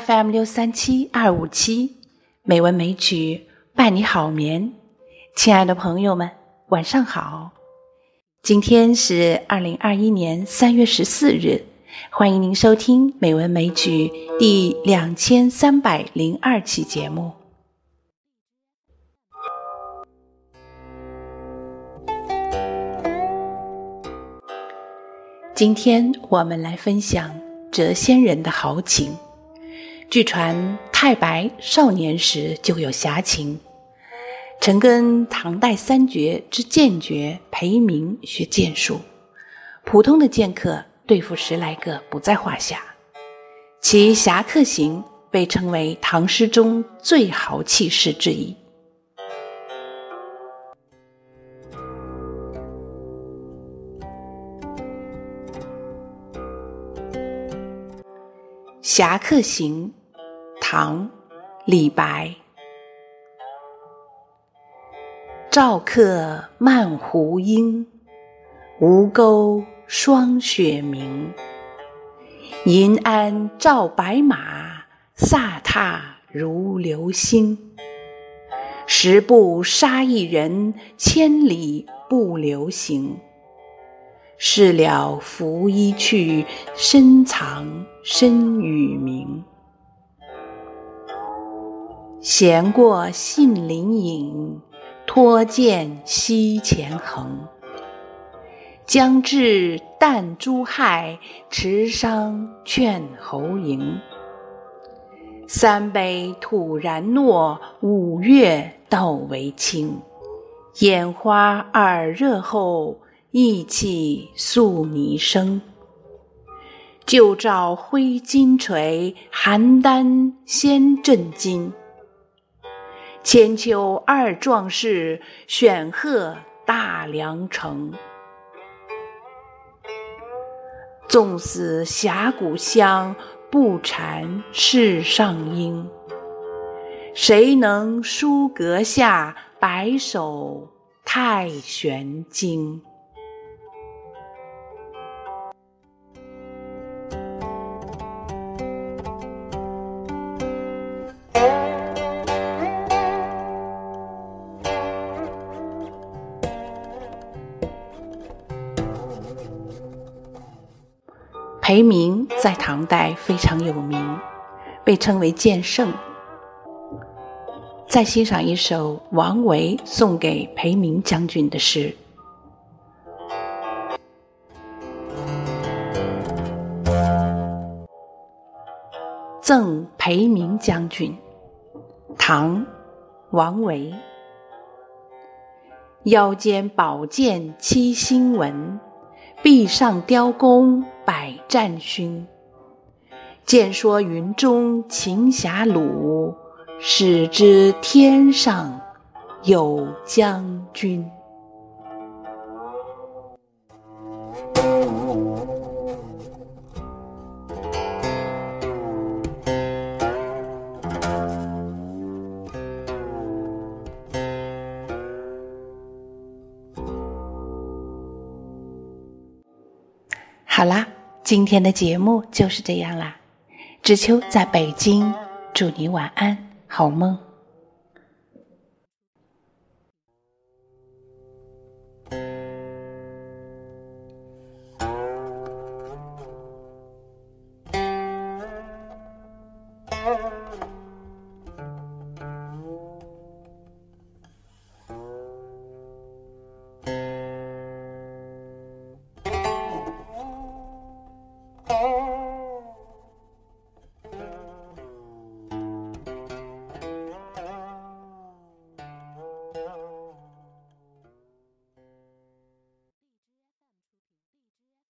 FM 六三七二五七，美文美曲伴你好眠。亲爱的朋友们，晚上好！今天是二零二一年三月十四日，欢迎您收听《美文美曲》第两千三百零二期节目。今天我们来分享谪仙人的豪情。据传太白少年时就有侠情，曾跟唐代三绝之剑绝裴明学剑术，普通的剑客对付十来个不在话下。其侠客行被称为唐诗中最豪气势之一。侠客行。唐，李白。赵客漫胡缨，吴钩霜雪明。银鞍照白马，飒沓如流星。十步杀一人，千里不留行。事了拂衣去，深藏身与名。闲过信陵影，脱剑西前横。将至旦珠害，持觞劝侯嬴。三杯吐然诺，五岳道为清。烟花耳热后，意气素霓生。旧照挥金锤，邯郸先震惊。千秋二壮士，选贺大梁城。纵死峡谷乡，不缠世上英。谁能书阁下，白首太玄经？裴明在唐代非常有名，被称为剑圣。再欣赏一首王维送给裴明将军的诗《赠裴明将军》，唐·王维。腰间宝剑七星纹。壁上雕弓百战勋，见说云中秦侠虏，始知天上有将军。好啦，今天的节目就是这样啦。知秋在北京，祝你晚安，好梦。